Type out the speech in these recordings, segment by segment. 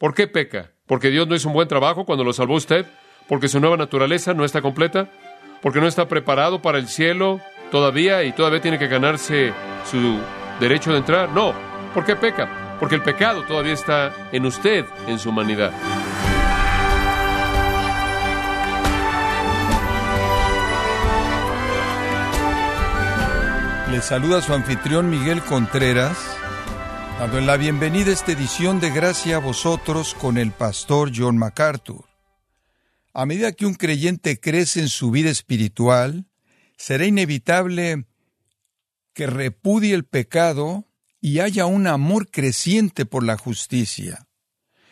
¿Por qué peca? ¿Porque Dios no hizo un buen trabajo cuando lo salvó usted? ¿Porque su nueva naturaleza no está completa? ¿Porque no está preparado para el cielo todavía y todavía tiene que ganarse su derecho de entrar? No. ¿Por qué peca? Porque el pecado todavía está en usted, en su humanidad. Le saluda su anfitrión Miguel Contreras, dando la bienvenida a esta edición de Gracia a vosotros con el pastor John MacArthur. A medida que un creyente crece en su vida espiritual, será inevitable que repudie el pecado y haya un amor creciente por la justicia.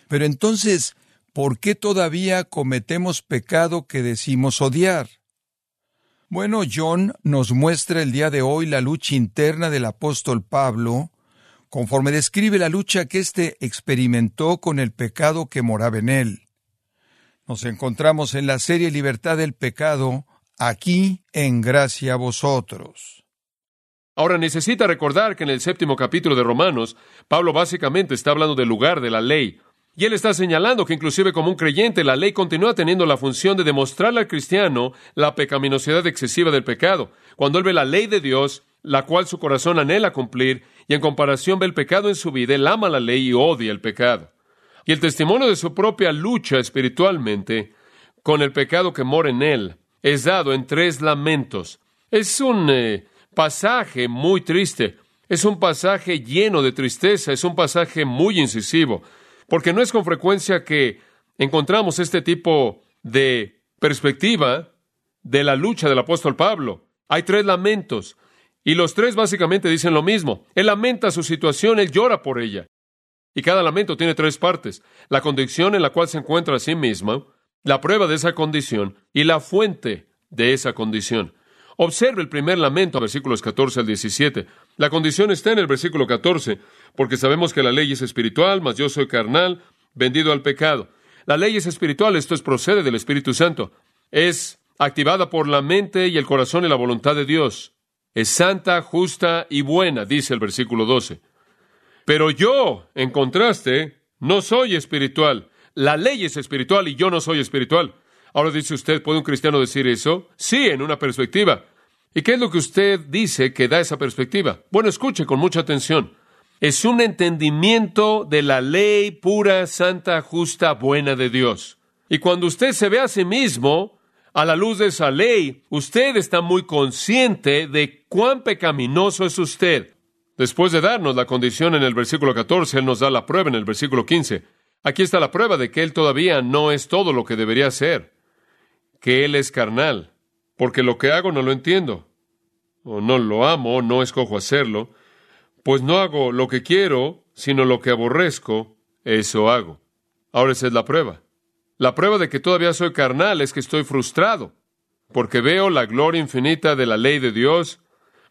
Pero entonces, ¿por qué todavía cometemos pecado que decimos odiar? Bueno, John nos muestra el día de hoy la lucha interna del apóstol Pablo, conforme describe la lucha que éste experimentó con el pecado que moraba en él. Nos encontramos en la serie Libertad del Pecado, aquí en gracia a vosotros. Ahora necesita recordar que en el séptimo capítulo de Romanos, Pablo básicamente está hablando del lugar de la ley. Y él está señalando que inclusive como un creyente la ley continúa teniendo la función de demostrarle al cristiano la pecaminosidad excesiva del pecado. Cuando él ve la ley de Dios, la cual su corazón anhela cumplir, y en comparación ve el pecado en su vida, él ama la ley y odia el pecado. Y el testimonio de su propia lucha espiritualmente con el pecado que mora en él es dado en tres lamentos. Es un eh, pasaje muy triste, es un pasaje lleno de tristeza, es un pasaje muy incisivo porque no es con frecuencia que encontramos este tipo de perspectiva de la lucha del apóstol Pablo. Hay tres lamentos, y los tres básicamente dicen lo mismo. Él lamenta su situación, él llora por ella. Y cada lamento tiene tres partes. La condición en la cual se encuentra a sí mismo, la prueba de esa condición y la fuente de esa condición. Observe el primer lamento, versículos 14 al 17. La condición está en el versículo 14, porque sabemos que la ley es espiritual, mas yo soy carnal, vendido al pecado. La ley es espiritual, esto es procede del Espíritu Santo. Es activada por la mente y el corazón y la voluntad de Dios. Es santa, justa y buena, dice el versículo 12. Pero yo, en contraste, no soy espiritual. La ley es espiritual y yo no soy espiritual. Ahora dice usted, ¿puede un cristiano decir eso? Sí, en una perspectiva. ¿Y qué es lo que usted dice que da esa perspectiva? Bueno, escuche con mucha atención. Es un entendimiento de la ley pura, santa, justa, buena de Dios. Y cuando usted se ve a sí mismo a la luz de esa ley, usted está muy consciente de cuán pecaminoso es usted. Después de darnos la condición en el versículo 14, Él nos da la prueba en el versículo 15. Aquí está la prueba de que Él todavía no es todo lo que debería ser que Él es carnal, porque lo que hago no lo entiendo, o no lo amo, no escojo hacerlo, pues no hago lo que quiero, sino lo que aborrezco, eso hago. Ahora esa es la prueba. La prueba de que todavía soy carnal es que estoy frustrado, porque veo la gloria infinita de la ley de Dios,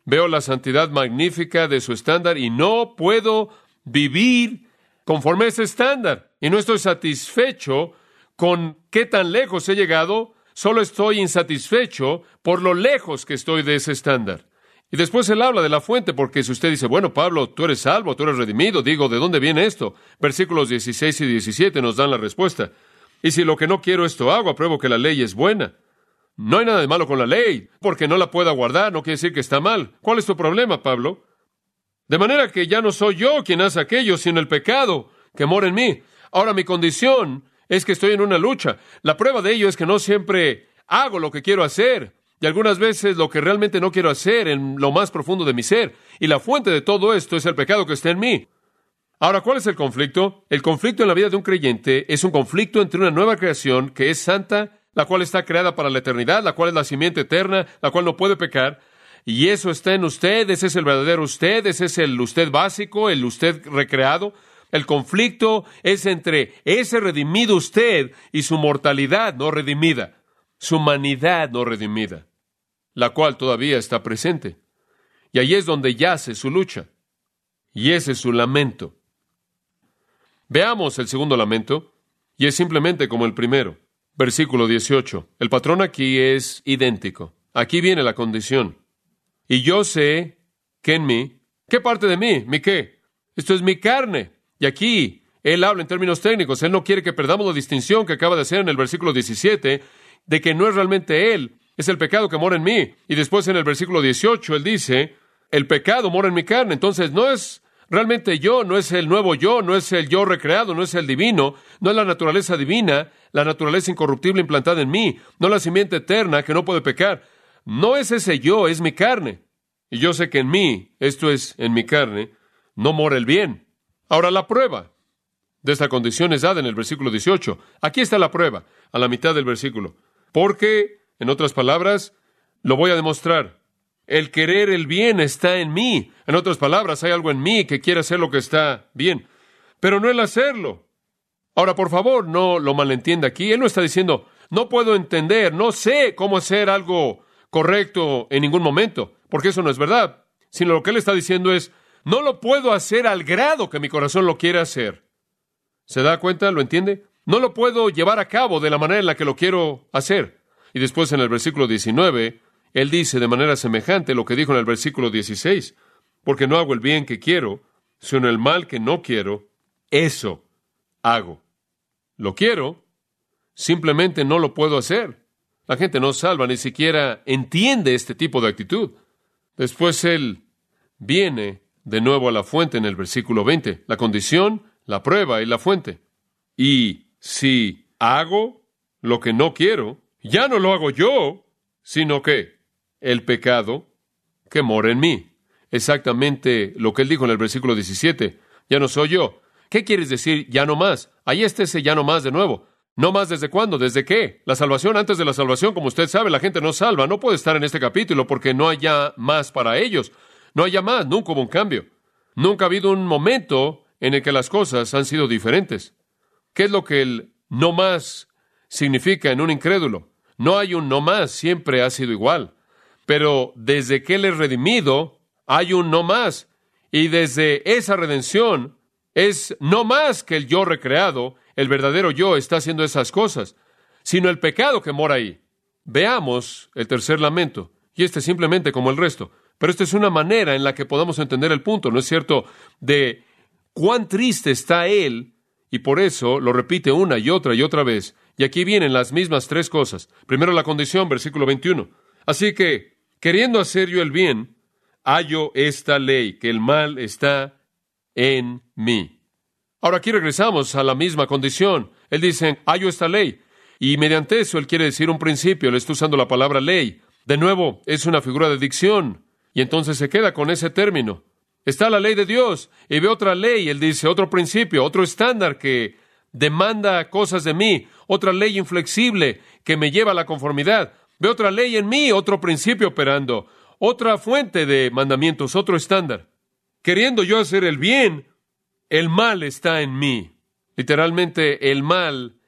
veo la santidad magnífica de su estándar y no puedo vivir conforme a ese estándar. Y no estoy satisfecho con qué tan lejos he llegado Solo estoy insatisfecho por lo lejos que estoy de ese estándar. Y después él habla de la fuente, porque si usted dice, bueno, Pablo, tú eres salvo, tú eres redimido, digo, ¿de dónde viene esto? Versículos 16 y 17 nos dan la respuesta. Y si lo que no quiero esto hago, apruebo que la ley es buena. No hay nada de malo con la ley, porque no la pueda guardar, no quiere decir que está mal. ¿Cuál es tu problema, Pablo? De manera que ya no soy yo quien hace aquello, sino el pecado que mora en mí. Ahora mi condición es que estoy en una lucha. La prueba de ello es que no siempre hago lo que quiero hacer. Y algunas veces lo que realmente no quiero hacer en lo más profundo de mi ser. Y la fuente de todo esto es el pecado que está en mí. Ahora, ¿cuál es el conflicto? El conflicto en la vida de un creyente es un conflicto entre una nueva creación que es santa, la cual está creada para la eternidad, la cual es la simiente eterna, la cual no puede pecar. Y eso está en usted, ese es el verdadero usted, ese es el usted básico, el usted recreado. El conflicto es entre ese redimido usted y su mortalidad no redimida, su humanidad no redimida, la cual todavía está presente. Y ahí es donde yace su lucha. Y ese es su lamento. Veamos el segundo lamento, y es simplemente como el primero. Versículo 18. El patrón aquí es idéntico. Aquí viene la condición. Y yo sé que en mí, ¿qué parte de mí? ¿Mi qué? Esto es mi carne. Y aquí Él habla en términos técnicos. Él no quiere que perdamos la distinción que acaba de hacer en el versículo 17 de que no es realmente Él, es el pecado que mora en mí. Y después en el versículo 18 Él dice, el pecado mora en mi carne. Entonces no es realmente yo, no es el nuevo yo, no es el yo recreado, no es el divino, no es la naturaleza divina, la naturaleza incorruptible implantada en mí, no la simiente eterna que no puede pecar. No es ese yo, es mi carne. Y yo sé que en mí, esto es en mi carne, no mora el bien. Ahora la prueba de esta condición es dada en el versículo 18. Aquí está la prueba, a la mitad del versículo. Porque, en otras palabras, lo voy a demostrar. El querer el bien está en mí. En otras palabras, hay algo en mí que quiere hacer lo que está bien, pero no el hacerlo. Ahora, por favor, no lo malentienda aquí. Él no está diciendo, no puedo entender, no sé cómo hacer algo correcto en ningún momento, porque eso no es verdad. Sino lo que él está diciendo es, no lo puedo hacer al grado que mi corazón lo quiere hacer. ¿Se da cuenta? ¿Lo entiende? No lo puedo llevar a cabo de la manera en la que lo quiero hacer. Y después en el versículo 19, él dice de manera semejante lo que dijo en el versículo 16, porque no hago el bien que quiero, sino el mal que no quiero, eso hago. Lo quiero, simplemente no lo puedo hacer. La gente no salva, ni siquiera entiende este tipo de actitud. Después él viene de nuevo a la fuente en el versículo 20, la condición, la prueba y la fuente. Y si hago lo que no quiero, ya no lo hago yo, sino que el pecado que mora en mí. Exactamente lo que él dijo en el versículo 17. Ya no soy yo. ¿Qué quieres decir ya no más? Ahí está ese ya no más de nuevo. ¿No más desde cuándo? ¿Desde qué? La salvación antes de la salvación, como usted sabe, la gente no salva. No puede estar en este capítulo porque no haya más para ellos. No haya más, nunca hubo un cambio. Nunca ha habido un momento en el que las cosas han sido diferentes. ¿Qué es lo que el no más significa en un incrédulo? No hay un no más, siempre ha sido igual. Pero desde que Él es redimido, hay un no más. Y desde esa redención es no más que el yo recreado, el verdadero yo está haciendo esas cosas, sino el pecado que mora ahí. Veamos el tercer lamento, y este simplemente como el resto. Pero esta es una manera en la que podamos entender el punto, ¿no es cierto?, de cuán triste está Él, y por eso lo repite una y otra y otra vez. Y aquí vienen las mismas tres cosas. Primero la condición, versículo 21. Así que, queriendo hacer yo el bien, hallo esta ley, que el mal está en mí. Ahora aquí regresamos a la misma condición. Él dice, hallo esta ley. Y mediante eso él quiere decir un principio, le está usando la palabra ley. De nuevo, es una figura de dicción. Y entonces se queda con ese término. Está la ley de Dios y ve otra ley, él dice, otro principio, otro estándar que demanda cosas de mí, otra ley inflexible que me lleva a la conformidad. Ve otra ley en mí, otro principio operando, otra fuente de mandamientos, otro estándar. Queriendo yo hacer el bien, el mal está en mí. Literalmente, el mal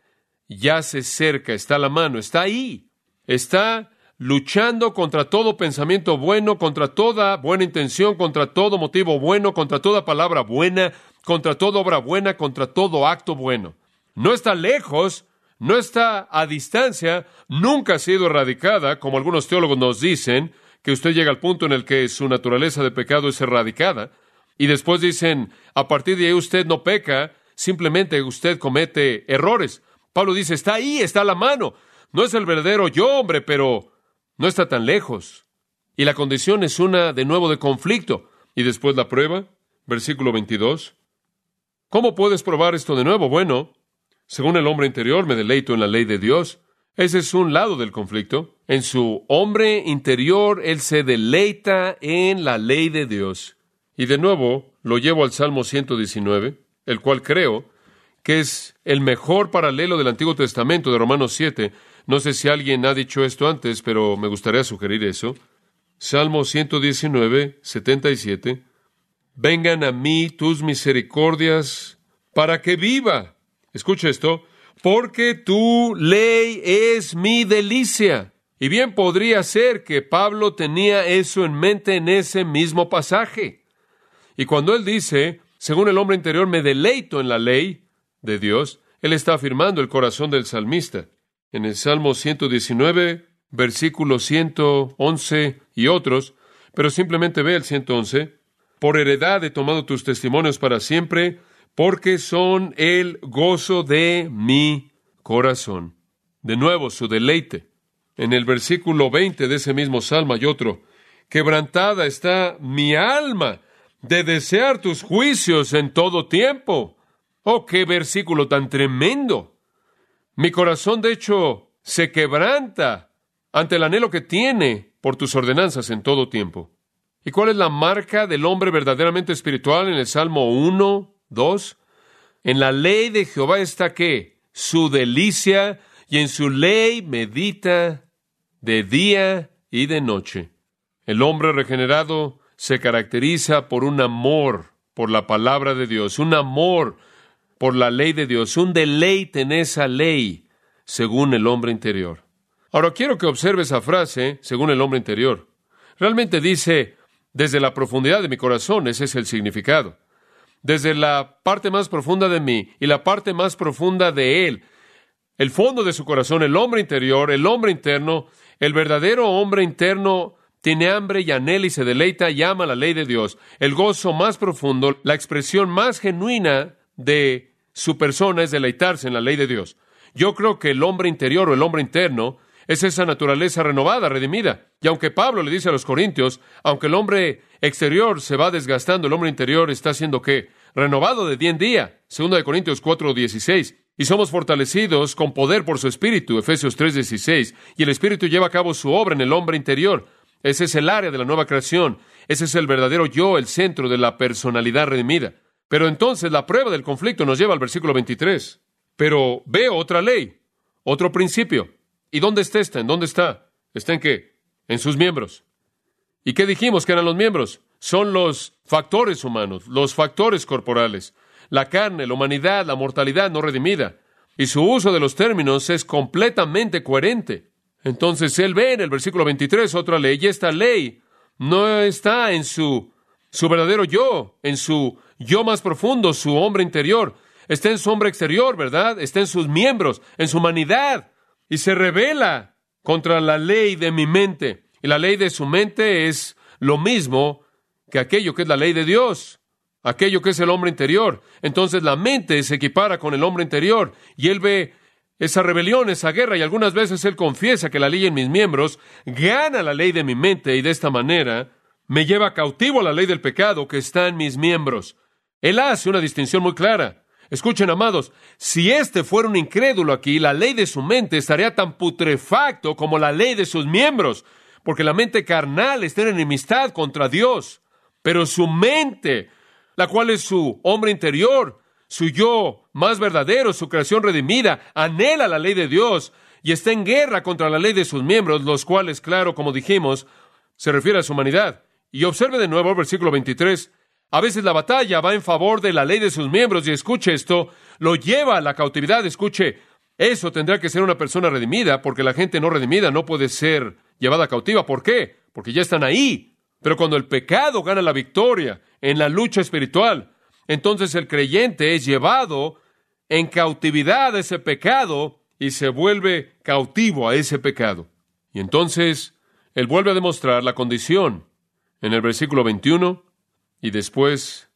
ya se cerca, está a la mano, está ahí. Está luchando contra todo pensamiento bueno, contra toda buena intención, contra todo motivo bueno, contra toda palabra buena, contra toda obra buena, contra todo acto bueno. No está lejos, no está a distancia, nunca ha sido erradicada, como algunos teólogos nos dicen, que usted llega al punto en el que su naturaleza de pecado es erradicada, y después dicen, a partir de ahí usted no peca, simplemente usted comete errores. Pablo dice, está ahí, está a la mano. No es el verdadero yo, hombre, pero no está tan lejos. Y la condición es una de nuevo de conflicto. Y después la prueba, versículo 22. ¿Cómo puedes probar esto de nuevo? Bueno, según el hombre interior, me deleito en la ley de Dios. Ese es un lado del conflicto. En su hombre interior, él se deleita en la ley de Dios. Y de nuevo, lo llevo al Salmo 119, el cual creo que es el mejor paralelo del Antiguo Testamento de Romanos 7. No sé si alguien ha dicho esto antes, pero me gustaría sugerir eso. Salmo 119, 77. Vengan a mí tus misericordias para que viva. Escucha esto, porque tu ley es mi delicia. Y bien podría ser que Pablo tenía eso en mente en ese mismo pasaje. Y cuando él dice, según el hombre interior me deleito en la ley de Dios, él está afirmando el corazón del salmista. En el Salmo 119, versículos 111 y otros, pero simplemente ve el 111, por heredad he tomado tus testimonios para siempre, porque son el gozo de mi corazón. De nuevo, su deleite. En el versículo 20 de ese mismo salmo hay otro. Quebrantada está mi alma de desear tus juicios en todo tiempo. Oh, qué versículo tan tremendo. Mi corazón, de hecho, se quebranta ante el anhelo que tiene por tus ordenanzas en todo tiempo. ¿Y cuál es la marca del hombre verdaderamente espiritual en el Salmo 1, 2? En la ley de Jehová está qué? Su delicia y en su ley medita de día y de noche. El hombre regenerado se caracteriza por un amor por la palabra de Dios, un amor por la ley de Dios, un deleite en esa ley, según el hombre interior. Ahora quiero que observe esa frase, según el hombre interior. Realmente dice, desde la profundidad de mi corazón, ese es el significado. Desde la parte más profunda de mí y la parte más profunda de él, el fondo de su corazón, el hombre interior, el hombre interno, el verdadero hombre interno tiene hambre y anhela y se deleita y ama la ley de Dios. El gozo más profundo, la expresión más genuina de su persona es deleitarse en la ley de Dios. Yo creo que el hombre interior o el hombre interno es esa naturaleza renovada, redimida. Y aunque Pablo le dice a los Corintios, aunque el hombre exterior se va desgastando, el hombre interior está siendo qué? Renovado de día en día. Segunda de Corintios 4:16. Y somos fortalecidos con poder por su espíritu, Efesios 3:16. Y el espíritu lleva a cabo su obra en el hombre interior. Ese es el área de la nueva creación. Ese es el verdadero yo, el centro de la personalidad redimida. Pero entonces la prueba del conflicto nos lleva al versículo 23. Pero veo otra ley, otro principio. ¿Y dónde está esta? ¿En dónde está? ¿Está en qué? En sus miembros. ¿Y qué dijimos que eran los miembros? Son los factores humanos, los factores corporales, la carne, la humanidad, la mortalidad no redimida. Y su uso de los términos es completamente coherente. Entonces él ve en el versículo 23 otra ley, y esta ley no está en su, su verdadero yo, en su yo más profundo, su hombre interior. Está en su hombre exterior, ¿verdad? Está en sus miembros, en su humanidad y se revela contra la ley de mi mente. Y la ley de su mente es lo mismo que aquello que es la ley de Dios, aquello que es el hombre interior. Entonces la mente se equipara con el hombre interior y él ve esa rebelión, esa guerra, y algunas veces él confiesa que la ley en mis miembros gana la ley de mi mente y de esta manera me lleva cautivo a la ley del pecado que está en mis miembros. Él hace una distinción muy clara. Escuchen, amados, si éste fuera un incrédulo aquí, la ley de su mente estaría tan putrefacto como la ley de sus miembros, porque la mente carnal está en enemistad contra Dios. Pero su mente, la cual es su hombre interior, su yo más verdadero, su creación redimida, anhela la ley de Dios y está en guerra contra la ley de sus miembros, los cuales, claro, como dijimos, se refiere a su humanidad. Y observe de nuevo el versículo 23. A veces la batalla va en favor de la ley de sus miembros y escuche esto, lo lleva a la cautividad, escuche, eso tendrá que ser una persona redimida porque la gente no redimida no puede ser llevada cautiva. ¿Por qué? Porque ya están ahí. Pero cuando el pecado gana la victoria en la lucha espiritual, entonces el creyente es llevado en cautividad a ese pecado y se vuelve cautivo a ese pecado. Y entonces él vuelve a demostrar la condición en el versículo 21 y después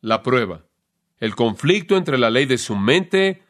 la prueba. El conflicto entre la ley de su mente,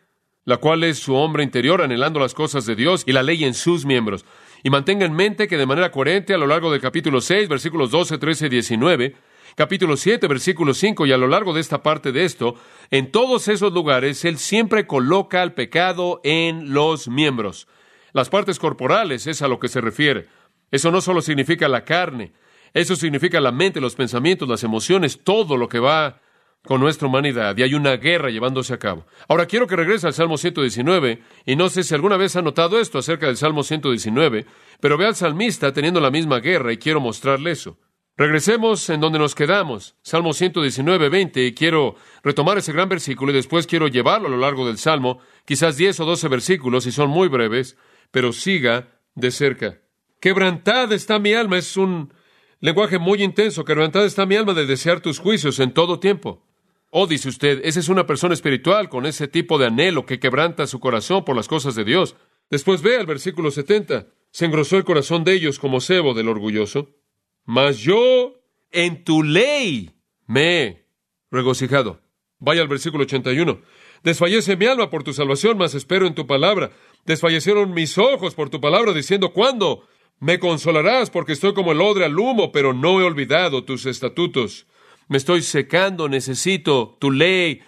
la cual es su hombre interior anhelando las cosas de Dios, y la ley en sus miembros. Y mantenga en mente que de manera coherente a lo largo del capítulo 6, versículos 12, 13 y 19, capítulo 7, versículo 5, y a lo largo de esta parte de esto, en todos esos lugares, Él siempre coloca al pecado en los miembros. Las partes corporales es a lo que se refiere. Eso no solo significa la carne, eso significa la mente, los pensamientos, las emociones, todo lo que va con nuestra humanidad y hay una guerra llevándose a cabo. Ahora quiero que regrese al Salmo 119 y no sé si alguna vez ha notado esto acerca del Salmo 119, pero ve al salmista teniendo la misma guerra y quiero mostrarle eso. Regresemos en donde nos quedamos, Salmo 119, 20, y quiero retomar ese gran versículo y después quiero llevarlo a lo largo del Salmo, quizás 10 o 12 versículos y son muy breves, pero siga de cerca. Quebrantada está mi alma es un Lenguaje muy intenso, quebrantada está mi alma de desear tus juicios en todo tiempo. Oh, dice usted, esa es una persona espiritual con ese tipo de anhelo que quebranta su corazón por las cosas de Dios. Después ve al versículo 70. Se engrosó el corazón de ellos como cebo del orgulloso. Mas yo en tu ley me he regocijado. Vaya al versículo 81. Desfallece mi alma por tu salvación, mas espero en tu palabra. Desfallecieron mis ojos por tu palabra, diciendo, ¿cuándo? Me consolarás porque estoy como el odre al humo, pero no he olvidado tus estatutos. Me estoy secando, necesito tu ley.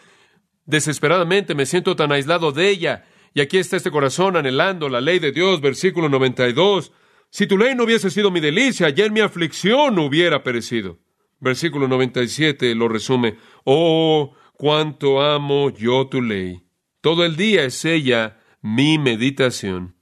Desesperadamente me siento tan aislado de ella. Y aquí está este corazón anhelando la ley de Dios, versículo 92. Si tu ley no hubiese sido mi delicia, ya en mi aflicción hubiera perecido. Versículo 97 lo resume. Oh, cuánto amo yo tu ley. Todo el día es ella mi meditación.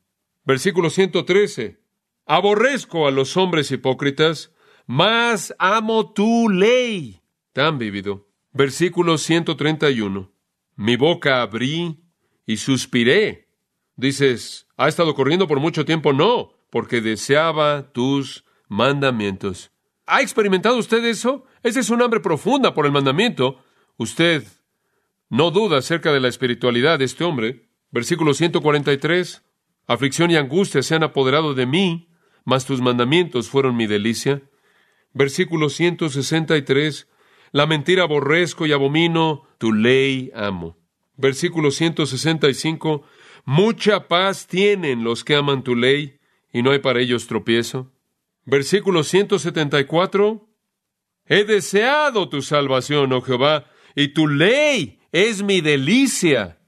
Versículo 113. Aborrezco a los hombres hipócritas, mas amo tu ley. Tan vívido. Versículo 131. Mi boca abrí y suspiré. Dices, ¿ha estado corriendo por mucho tiempo? No, porque deseaba tus mandamientos. ¿Ha experimentado usted eso? Esa es un hambre profunda por el mandamiento. Usted no duda acerca de la espiritualidad de este hombre. Versículo 143. Aflicción y angustia se han apoderado de mí, mas tus mandamientos fueron mi delicia. Versículo 163. La mentira aborrezco y abomino, tu ley amo. Versículo 165. Mucha paz tienen los que aman tu ley, y no hay para ellos tropiezo. Versículo 174. He deseado tu salvación, oh Jehová, y tu ley es mi delicia.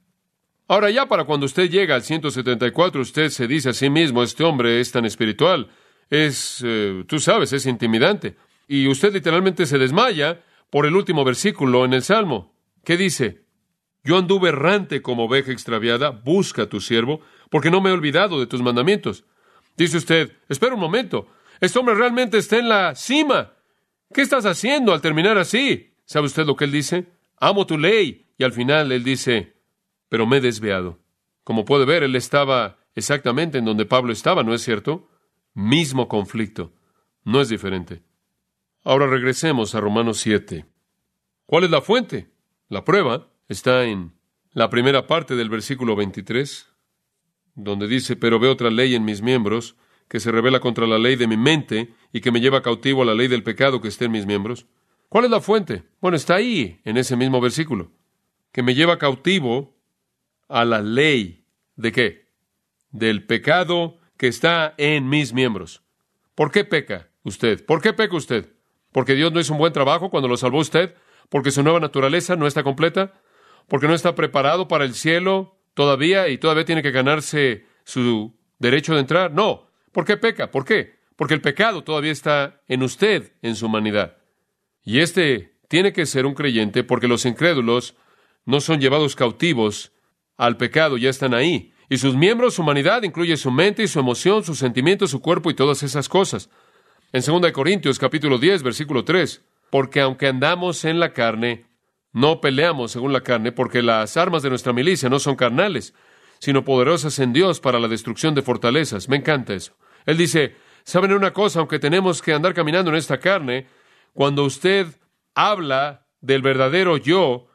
Ahora ya para cuando usted llega al 174, usted se dice a sí mismo, este hombre es tan espiritual, es, eh, tú sabes, es intimidante. Y usted literalmente se desmaya por el último versículo en el Salmo. ¿Qué dice? Yo anduve errante como oveja extraviada, busca a tu siervo, porque no me he olvidado de tus mandamientos. Dice usted, espera un momento, este hombre realmente está en la cima. ¿Qué estás haciendo al terminar así? ¿Sabe usted lo que él dice? Amo tu ley. Y al final él dice, pero me he desviado. Como puede ver, él estaba exactamente en donde Pablo estaba, ¿no es cierto? Mismo conflicto. No es diferente. Ahora regresemos a Romanos 7. ¿Cuál es la fuente? La prueba está en la primera parte del versículo 23, donde dice, pero veo otra ley en mis miembros que se revela contra la ley de mi mente y que me lleva cautivo a la ley del pecado que está en mis miembros. ¿Cuál es la fuente? Bueno, está ahí, en ese mismo versículo, que me lleva cautivo a la ley de qué? Del pecado que está en mis miembros. ¿Por qué peca usted? ¿Por qué peca usted? ¿Porque Dios no hizo un buen trabajo cuando lo salvó usted? ¿Porque su nueva naturaleza no está completa? ¿Porque no está preparado para el cielo todavía y todavía tiene que ganarse su derecho de entrar? No, ¿Por qué peca? ¿Por qué? Porque el pecado todavía está en usted, en su humanidad. Y este tiene que ser un creyente porque los incrédulos no son llevados cautivos al pecado, ya están ahí. Y sus miembros, su humanidad, incluye su mente y su emoción, sus sentimientos, su cuerpo y todas esas cosas. En 2 Corintios capítulo 10, versículo 3, porque aunque andamos en la carne, no peleamos según la carne, porque las armas de nuestra milicia no son carnales, sino poderosas en Dios para la destrucción de fortalezas. Me encanta eso. Él dice, ¿saben una cosa? Aunque tenemos que andar caminando en esta carne, cuando usted habla del verdadero yo,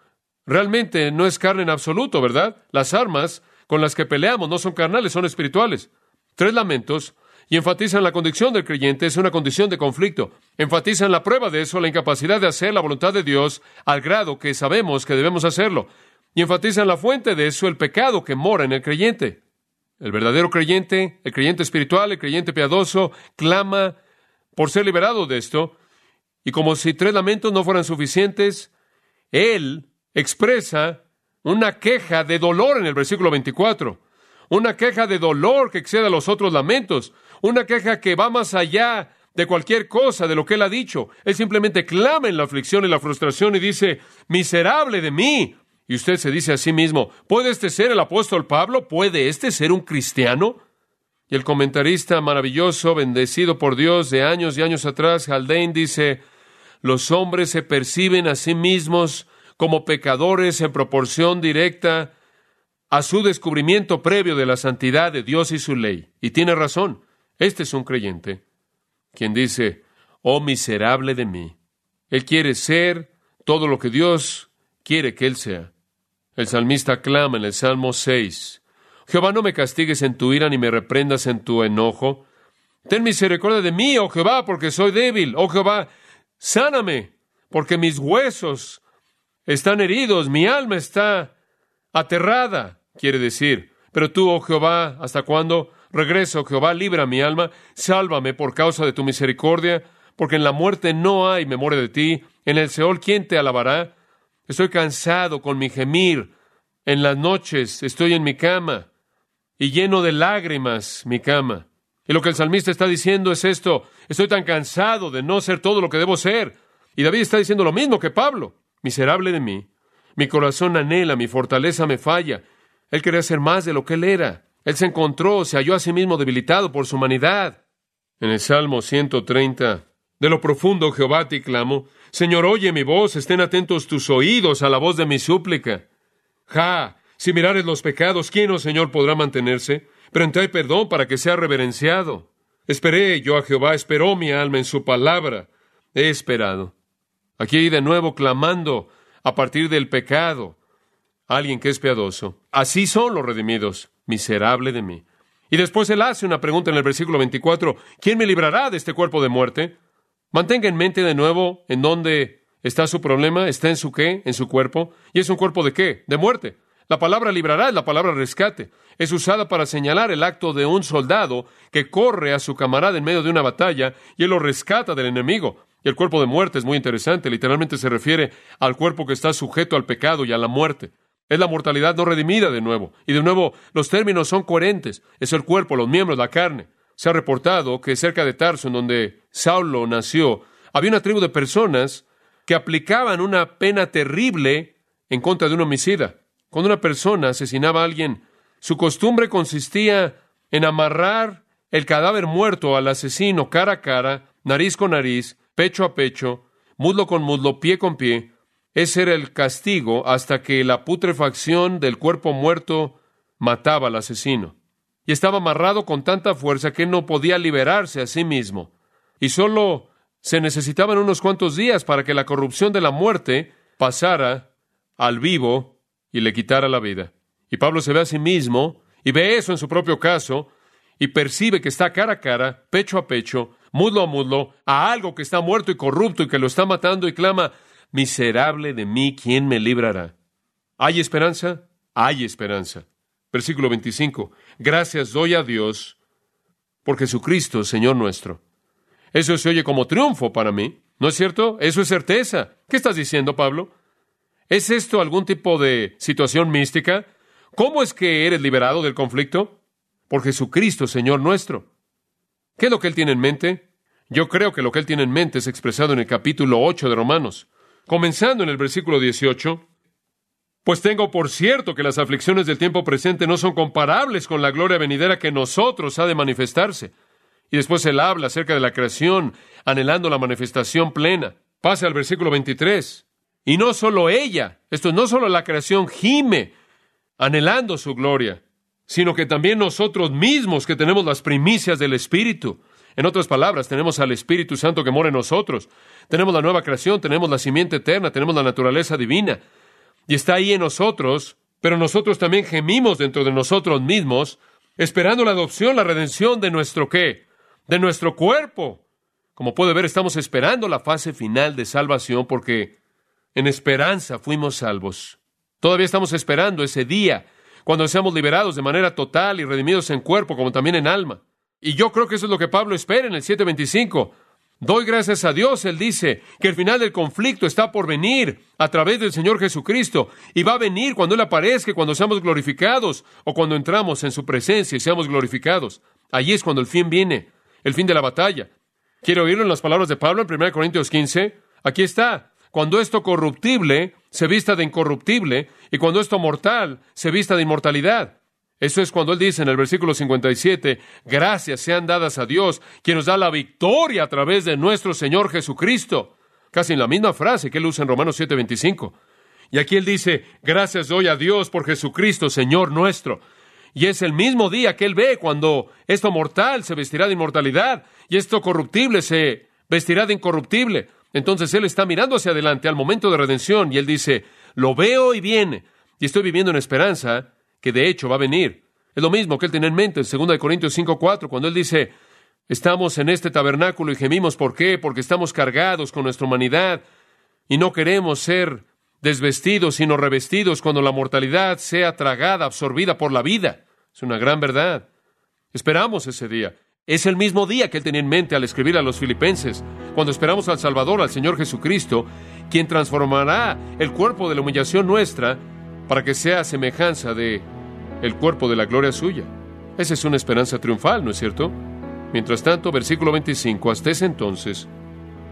realmente no es carne en absoluto, ¿verdad? Las armas con las que peleamos no son carnales, son espirituales. Tres lamentos y enfatizan la condición del creyente, es una condición de conflicto. Enfatizan la prueba de eso, la incapacidad de hacer la voluntad de Dios al grado que sabemos que debemos hacerlo. Y enfatizan la fuente de eso, el pecado que mora en el creyente. El verdadero creyente, el creyente espiritual, el creyente piadoso, clama por ser liberado de esto. Y como si tres lamentos no fueran suficientes, él expresa una queja de dolor en el versículo 24. Una queja de dolor que excede a los otros lamentos. Una queja que va más allá de cualquier cosa de lo que él ha dicho. Él simplemente clama en la aflicción y la frustración y dice, miserable de mí, y usted se dice a sí mismo, ¿puede este ser el apóstol Pablo? ¿Puede este ser un cristiano? Y el comentarista maravilloso, bendecido por Dios de años y años atrás, Haldane, dice, los hombres se perciben a sí mismos como pecadores en proporción directa a su descubrimiento previo de la santidad de Dios y su ley. Y tiene razón, este es un creyente, quien dice, oh miserable de mí. Él quiere ser todo lo que Dios quiere que él sea. El salmista clama en el Salmo 6, Jehová no me castigues en tu ira ni me reprendas en tu enojo. Ten misericordia de mí, oh Jehová, porque soy débil. Oh Jehová, sáname, porque mis huesos están heridos, mi alma está aterrada, quiere decir. Pero tú, oh Jehová, ¿hasta cuándo? Regreso, Jehová, libra mi alma, sálvame por causa de tu misericordia, porque en la muerte no hay memoria de ti, en el Seol, ¿quién te alabará? Estoy cansado con mi gemir, en las noches estoy en mi cama, y lleno de lágrimas mi cama. Y lo que el salmista está diciendo es esto, estoy tan cansado de no ser todo lo que debo ser. Y David está diciendo lo mismo que Pablo, miserable de mí. Mi corazón anhela, mi fortaleza me falla. Él quería ser más de lo que él era. Él se encontró, se halló a sí mismo debilitado por su humanidad. En el Salmo 130, de lo profundo Jehová te clamo, Señor, oye mi voz, estén atentos tus oídos a la voz de mi súplica. Ja, si mirares los pecados, ¿quién, oh Señor, podrá mantenerse? Pero hay perdón para que sea reverenciado. Esperé yo a Jehová, esperó mi alma en su palabra. He esperado. Aquí de nuevo clamando a partir del pecado. Alguien que es piadoso. Así son los redimidos miserable de mí. Y después él hace una pregunta en el versículo 24, ¿quién me librará de este cuerpo de muerte? Mantenga en mente de nuevo en dónde está su problema, está en su qué, en su cuerpo, y es un cuerpo de qué, de muerte. La palabra librará es la palabra rescate. Es usada para señalar el acto de un soldado que corre a su camarada en medio de una batalla y él lo rescata del enemigo. Y el cuerpo de muerte es muy interesante, literalmente se refiere al cuerpo que está sujeto al pecado y a la muerte. Es la mortalidad no redimida de nuevo. Y de nuevo, los términos son coherentes. Es el cuerpo, los miembros, la carne. Se ha reportado que cerca de Tarso, en donde Saulo nació, había una tribu de personas que aplicaban una pena terrible en contra de un homicida. Cuando una persona asesinaba a alguien, su costumbre consistía en amarrar el cadáver muerto al asesino cara a cara, nariz con nariz, pecho a pecho, muslo con muslo, pie con pie, ese era el castigo hasta que la putrefacción del cuerpo muerto mataba al asesino. Y estaba amarrado con tanta fuerza que no podía liberarse a sí mismo. Y solo se necesitaban unos cuantos días para que la corrupción de la muerte pasara al vivo y le quitara la vida. Y Pablo se ve a sí mismo y ve eso en su propio caso y percibe que está cara a cara, pecho a pecho, muslo a muslo, a algo que está muerto y corrupto y que lo está matando y clama, miserable de mí, ¿quién me librará? ¿Hay esperanza? Hay esperanza. Versículo 25. Gracias doy a Dios por Jesucristo, Señor nuestro. Eso se oye como triunfo para mí, ¿no es cierto? Eso es certeza. ¿Qué estás diciendo, Pablo? ¿Es esto algún tipo de situación mística? ¿Cómo es que eres liberado del conflicto? Por Jesucristo, Señor nuestro. ¿Qué es lo que Él tiene en mente? Yo creo que lo que Él tiene en mente es expresado en el capítulo 8 de Romanos comenzando en el versículo 18, pues tengo por cierto que las aflicciones del tiempo presente no son comparables con la gloria venidera que nosotros ha de manifestarse. Y después él habla acerca de la creación, anhelando la manifestación plena. Pase al versículo 23. Y no solo ella, esto no solo la creación gime, anhelando su gloria, sino que también nosotros mismos que tenemos las primicias del Espíritu. En otras palabras, tenemos al Espíritu Santo que mora en nosotros. Tenemos la nueva creación, tenemos la simiente eterna, tenemos la naturaleza divina. Y está ahí en nosotros, pero nosotros también gemimos dentro de nosotros mismos, esperando la adopción, la redención de nuestro qué? De nuestro cuerpo. Como puede ver, estamos esperando la fase final de salvación porque en esperanza fuimos salvos. Todavía estamos esperando ese día, cuando seamos liberados de manera total y redimidos en cuerpo como también en alma. Y yo creo que eso es lo que Pablo espera en el 725. Doy gracias a Dios, él dice, que el final del conflicto está por venir a través del Señor Jesucristo y va a venir cuando Él aparezca, cuando seamos glorificados o cuando entramos en su presencia y seamos glorificados. Allí es cuando el fin viene, el fin de la batalla. ¿Quiere oírlo en las palabras de Pablo en 1 Corintios 15? Aquí está. Cuando esto corruptible se vista de incorruptible y cuando esto mortal se vista de inmortalidad. Eso es cuando él dice en el versículo 57, gracias sean dadas a Dios, quien nos da la victoria a través de nuestro Señor Jesucristo. Casi en la misma frase que él usa en Romanos 7:25. Y aquí él dice, gracias doy a Dios por Jesucristo, Señor nuestro. Y es el mismo día que él ve cuando esto mortal se vestirá de inmortalidad y esto corruptible se vestirá de incorruptible. Entonces él está mirando hacia adelante al momento de redención y él dice, lo veo y viene. Y estoy viviendo en esperanza que de hecho va a venir. Es lo mismo que él tiene en mente en 2 Corintios 5:4, cuando él dice, estamos en este tabernáculo y gemimos, ¿por qué? Porque estamos cargados con nuestra humanidad y no queremos ser desvestidos, sino revestidos cuando la mortalidad sea tragada, absorbida por la vida. Es una gran verdad. Esperamos ese día. Es el mismo día que él tenía en mente al escribir a los filipenses, cuando esperamos al Salvador, al Señor Jesucristo, quien transformará el cuerpo de la humillación nuestra para que sea semejanza de el cuerpo de la gloria suya. Esa es una esperanza triunfal, ¿no es cierto? Mientras tanto, versículo 25, hasta ese entonces,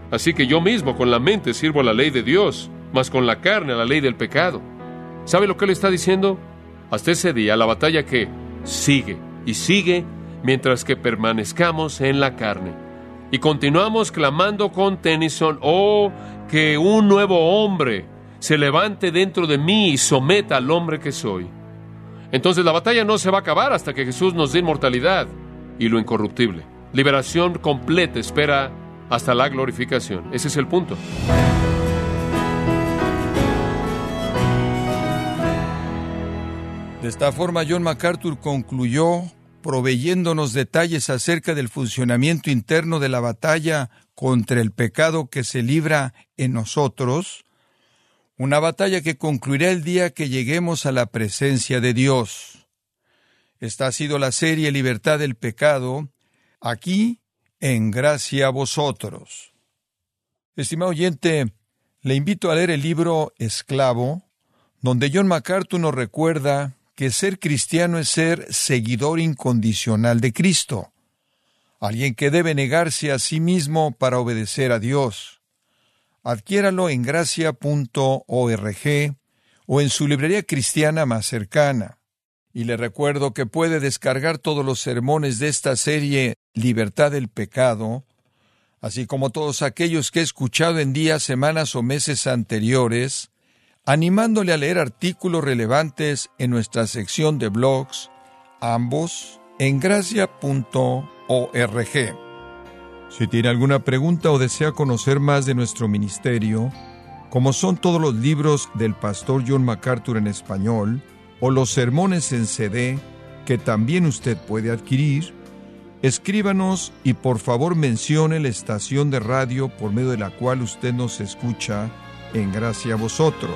así que yo mismo con la mente sirvo a la ley de Dios, mas con la carne a la ley del pecado. ¿Sabe lo que él está diciendo? Hasta ese día, la batalla que sigue y sigue mientras que permanezcamos en la carne. Y continuamos clamando con Tennyson, oh, que un nuevo hombre se levante dentro de mí y someta al hombre que soy. Entonces la batalla no se va a acabar hasta que Jesús nos dé inmortalidad y lo incorruptible. Liberación completa espera hasta la glorificación. Ese es el punto. De esta forma, John MacArthur concluyó proveyéndonos detalles acerca del funcionamiento interno de la batalla contra el pecado que se libra en nosotros, una batalla que concluirá el día que lleguemos a la presencia de Dios. Esta ha sido la serie Libertad del Pecado, aquí en Gracia a vosotros. Estimado oyente, le invito a leer el libro Esclavo, donde John MacArthur nos recuerda que ser cristiano es ser seguidor incondicional de Cristo, alguien que debe negarse a sí mismo para obedecer a Dios. Adquiéralo en gracia.org o en su librería cristiana más cercana. Y le recuerdo que puede descargar todos los sermones de esta serie Libertad del Pecado, así como todos aquellos que he escuchado en días, semanas o meses anteriores, animándole a leer artículos relevantes en nuestra sección de blogs, ambos en gracia.org. Si tiene alguna pregunta o desea conocer más de nuestro ministerio, como son todos los libros del pastor John MacArthur en español, o los sermones en CD que también usted puede adquirir, escríbanos y por favor mencione la estación de radio por medio de la cual usted nos escucha en gracia a vosotros.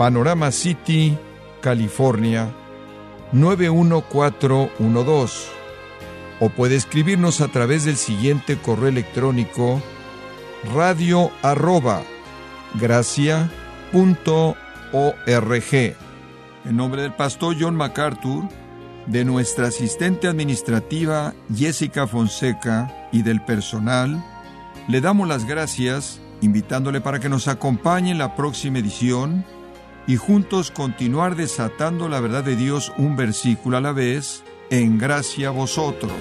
Panorama City, California 91412. O puede escribirnos a través del siguiente correo electrónico radio arroba gracia punto org. En nombre del pastor John MacArthur, de nuestra asistente administrativa Jessica Fonseca y del personal, le damos las gracias invitándole para que nos acompañe en la próxima edición y juntos continuar desatando la verdad de Dios un versículo a la vez, en gracia a vosotros.